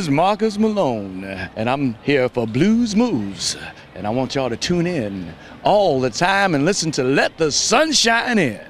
Is Marcus Malone, and I'm here for Blues Moose. And I want y'all to tune in all the time and listen to Let the Sun Shine In.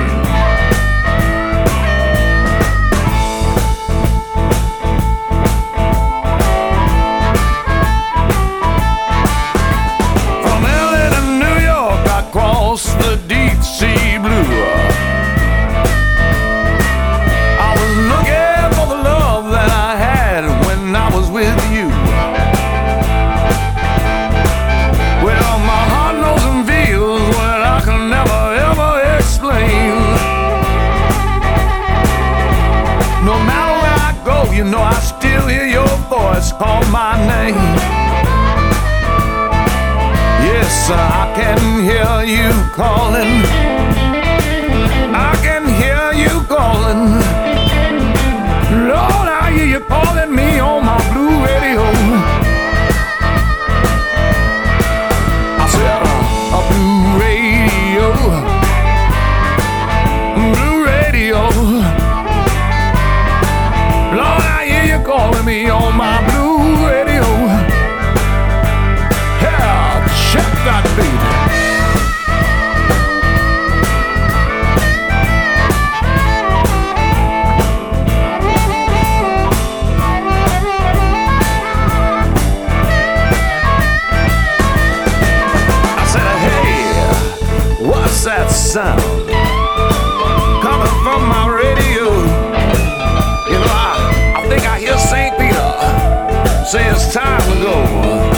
call my name. Yes, I can hear you calling. What's that sound? say it's time to go.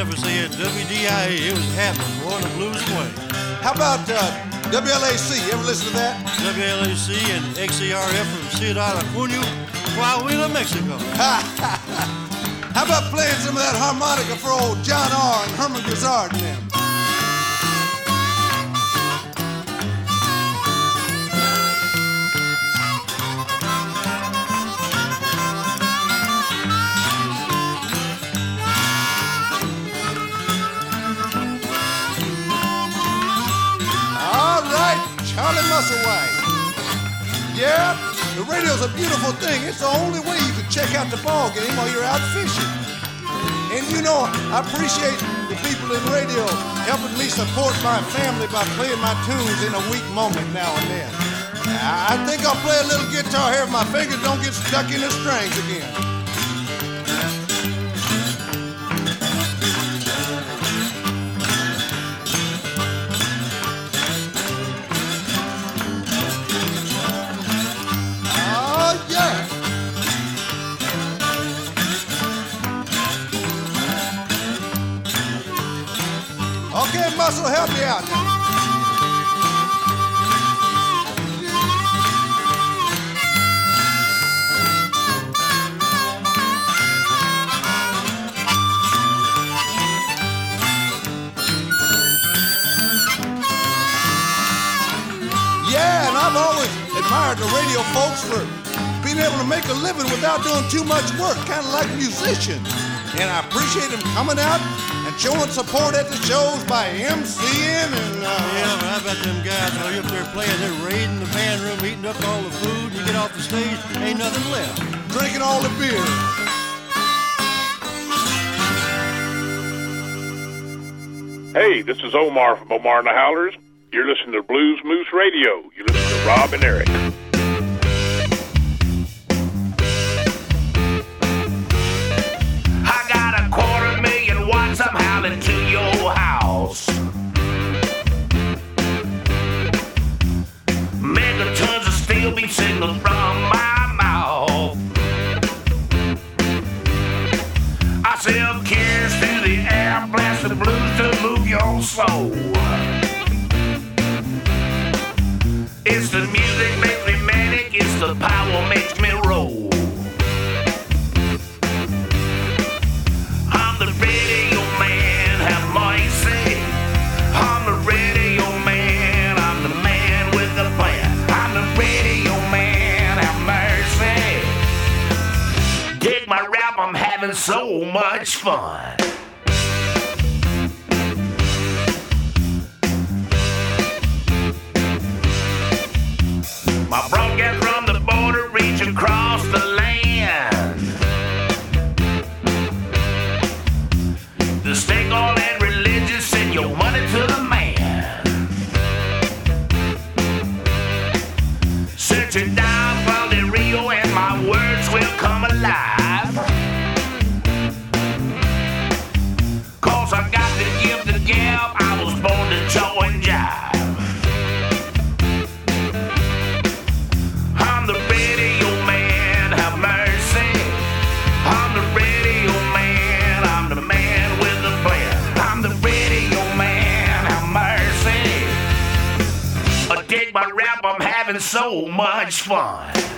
In Memphis WDIA. It was happening, blowing the blues away. How about uh, WLAC? You ever listen to that? WLAC and XERF from Ciudad Acuña, Coahuila, Mexico. How about playing some of that harmonica for old John R. and Herman Grizzard and radio's a beautiful thing. It's the only way you can check out the ball game while you're out fishing. And you know, I appreciate the people in radio helping me support my family by playing my tunes in a weak moment now and then. I think I'll play a little guitar here if my fingers don't get stuck in the strings again. And I've always admired the radio folks for being able to make a living without doing too much work, kind of like musicians. And I appreciate them coming out and showing support at the shows by MCing and uh, Yeah, but how about them guys while you're up there playing, they're raiding the band room, eating up all the food, and you get off the stage, ain't nothing left. drinking all the beer. Hey, this is Omar from Omar and the Howlers. You're listening to Blues Moose Radio. You're listening to Rob and Eric. Steel beam having so much fun. My broadcast from the border reach across the having so much fun.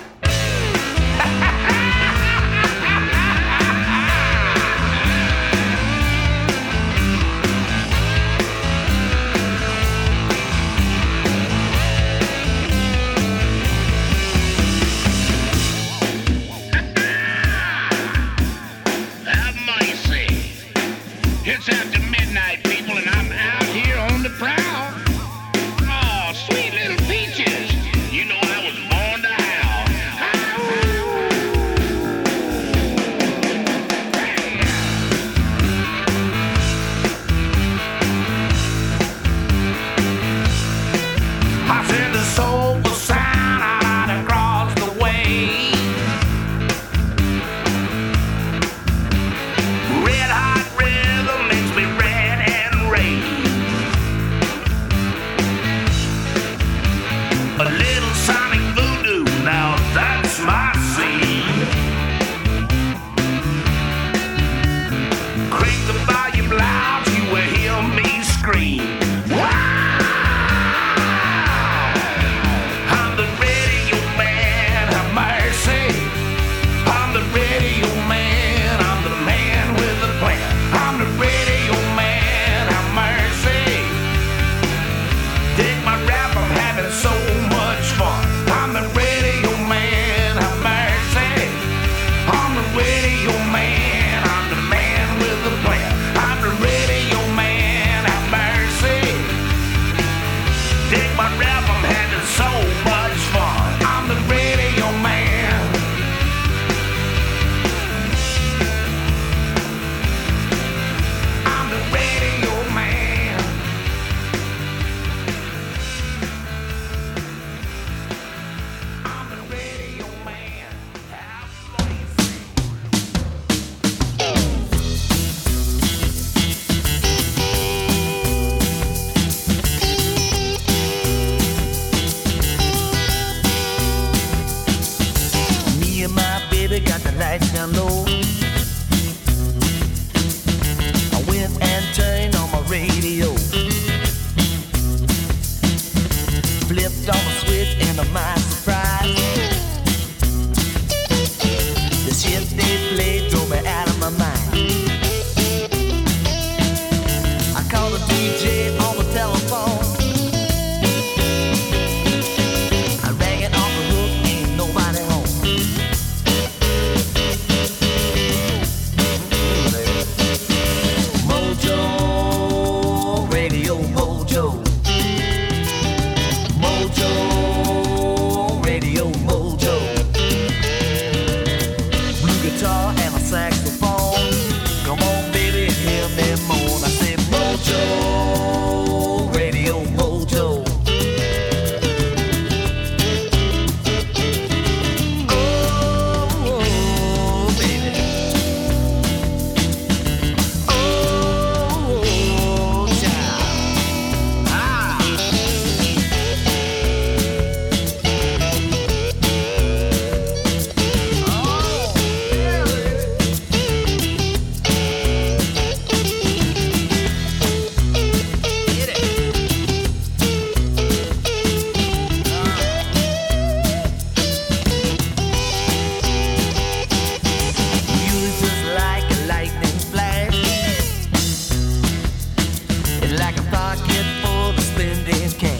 like a pocket full of splendid candy.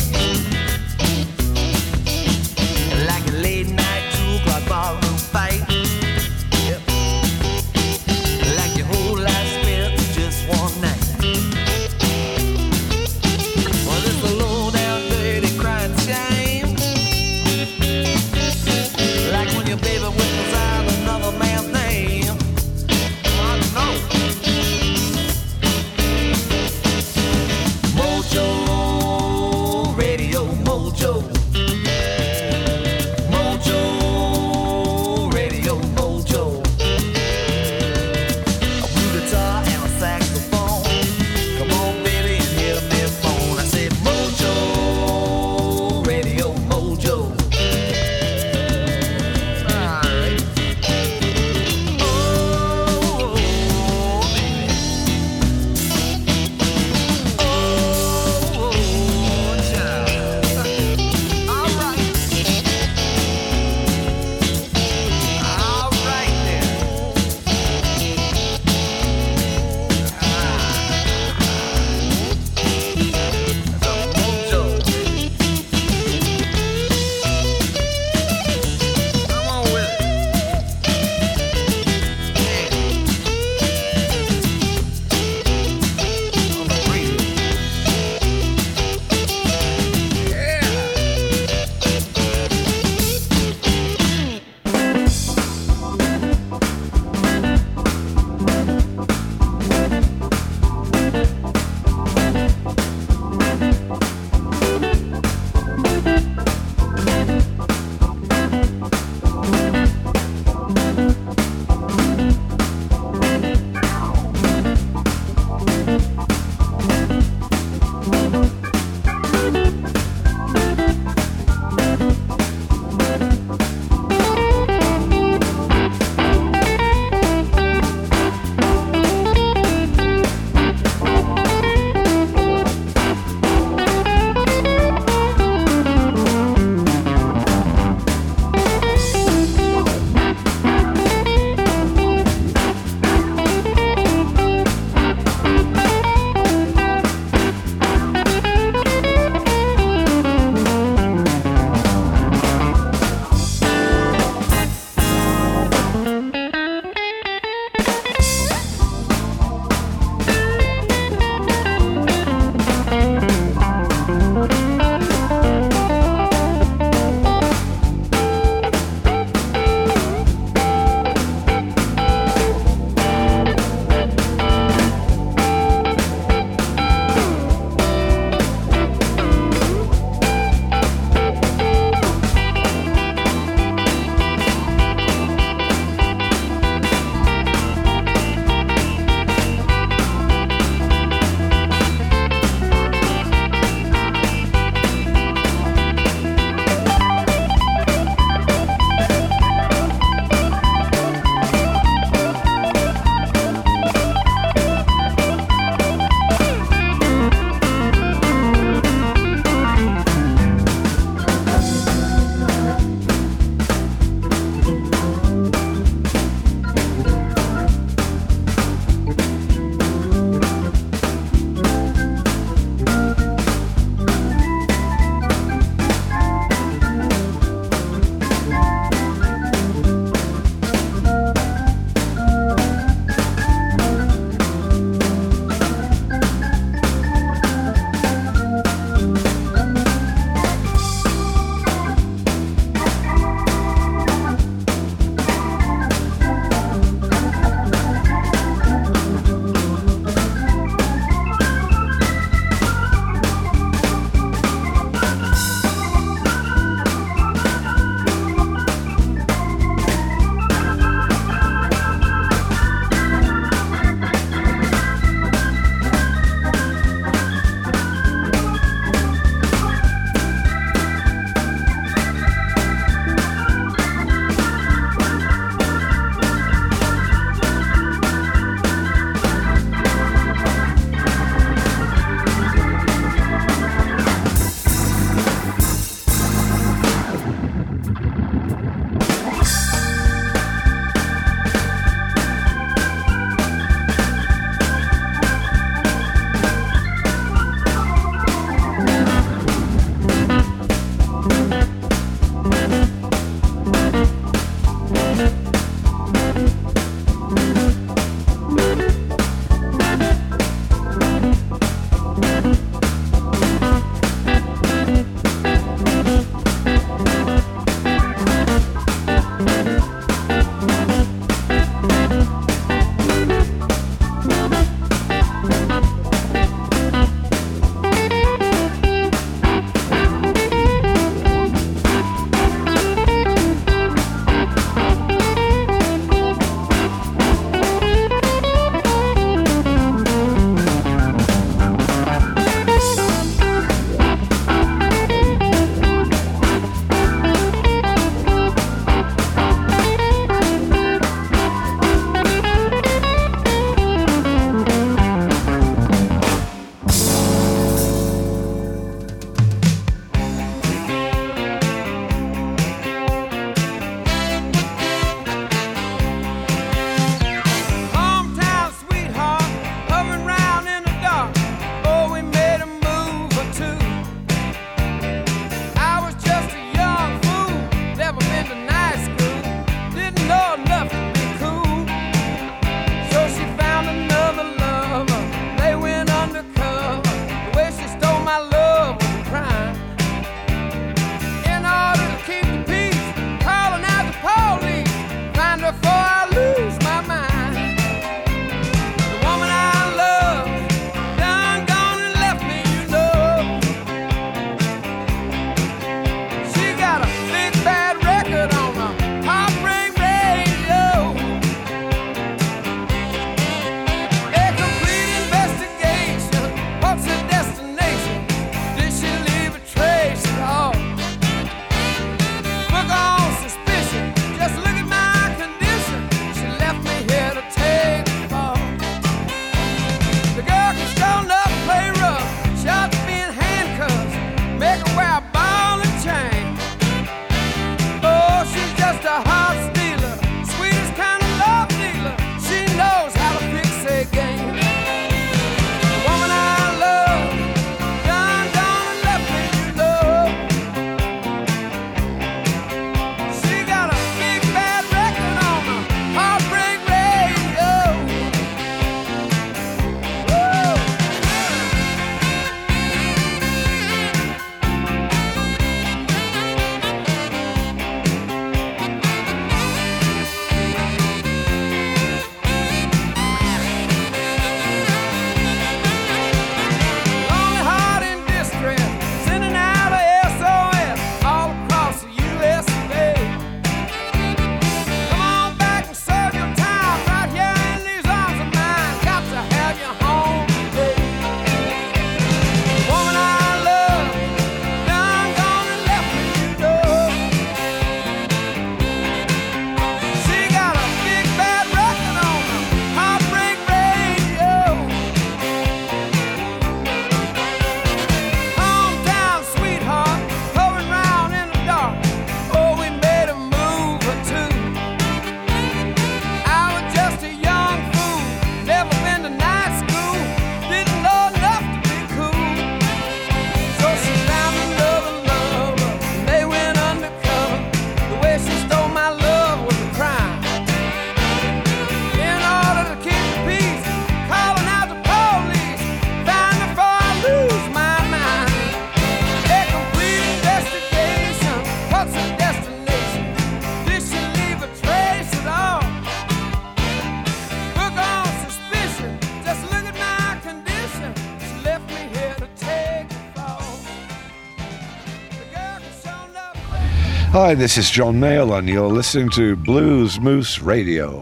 Hi, this is John Mayall, and you're listening to Blues Moose Radio.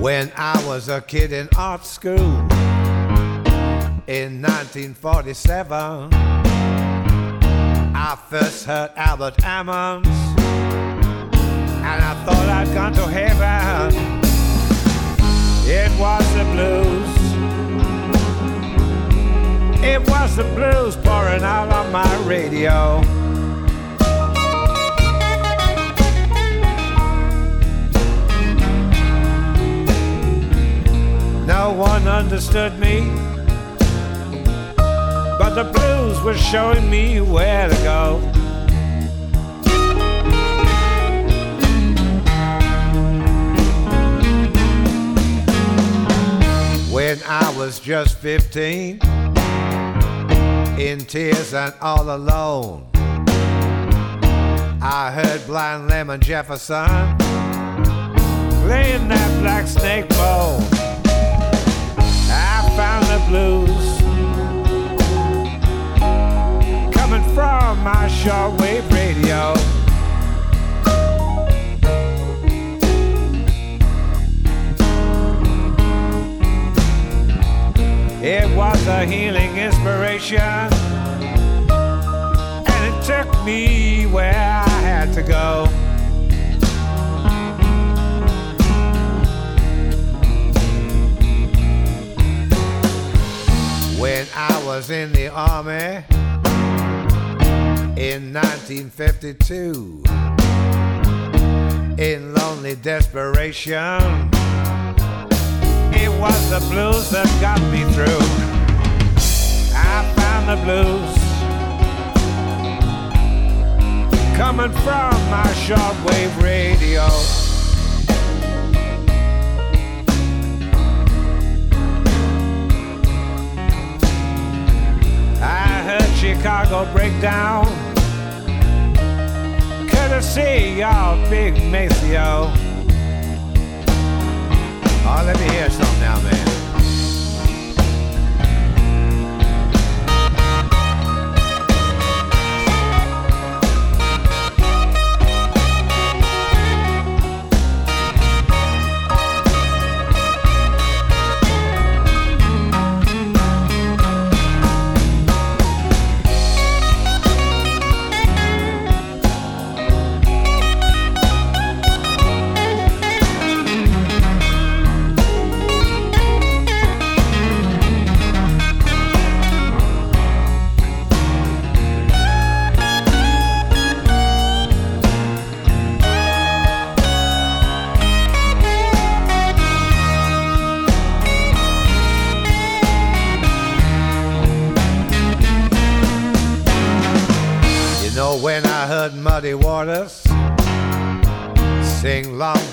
When I was a kid in art school in 1947, I first heard Albert Ammons, and I thought I'd gone to heaven. It was the blues. It was the blues pouring out on my radio. No one understood me, the blues were showing me where to go. When I was just 15, in tears and all alone, I heard Blind Lemon Jefferson playing that Black Snake Moan. I found the blues from my shortwave radio. It was a healing inspiration, and it took me where I had to go. When I was in the army in 1952, in lonely desperation, it was the blues that got me through. I found the blues coming from my shortwave radio. Chicago break down. Courtesy of Big Maceo. Oh, let me hear something now, man.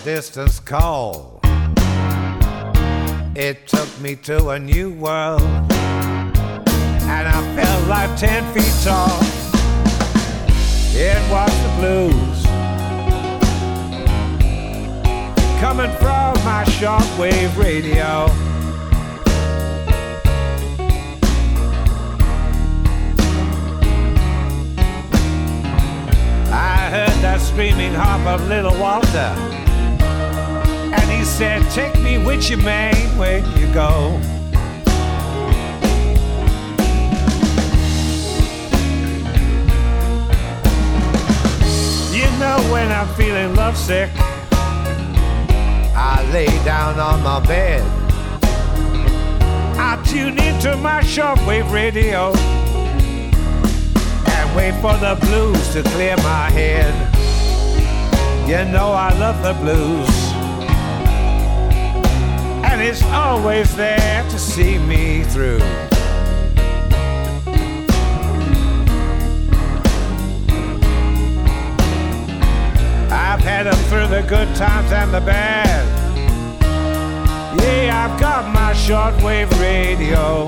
Distance call, it took me to a new world, and I felt like ten feet tall. It was the blues coming from my shortwave radio. I heard that screaming harp of Little Walter. He said, Take me with you, man, where you go. You know when I'm feeling lovesick, I lay down on my bed. I tune into my shortwave radio and wait for the blues to clear my head. You know I love the blues, and it's always there to see me through. I've had them through the good times and the bad. Yeah, I've got my shortwave radio.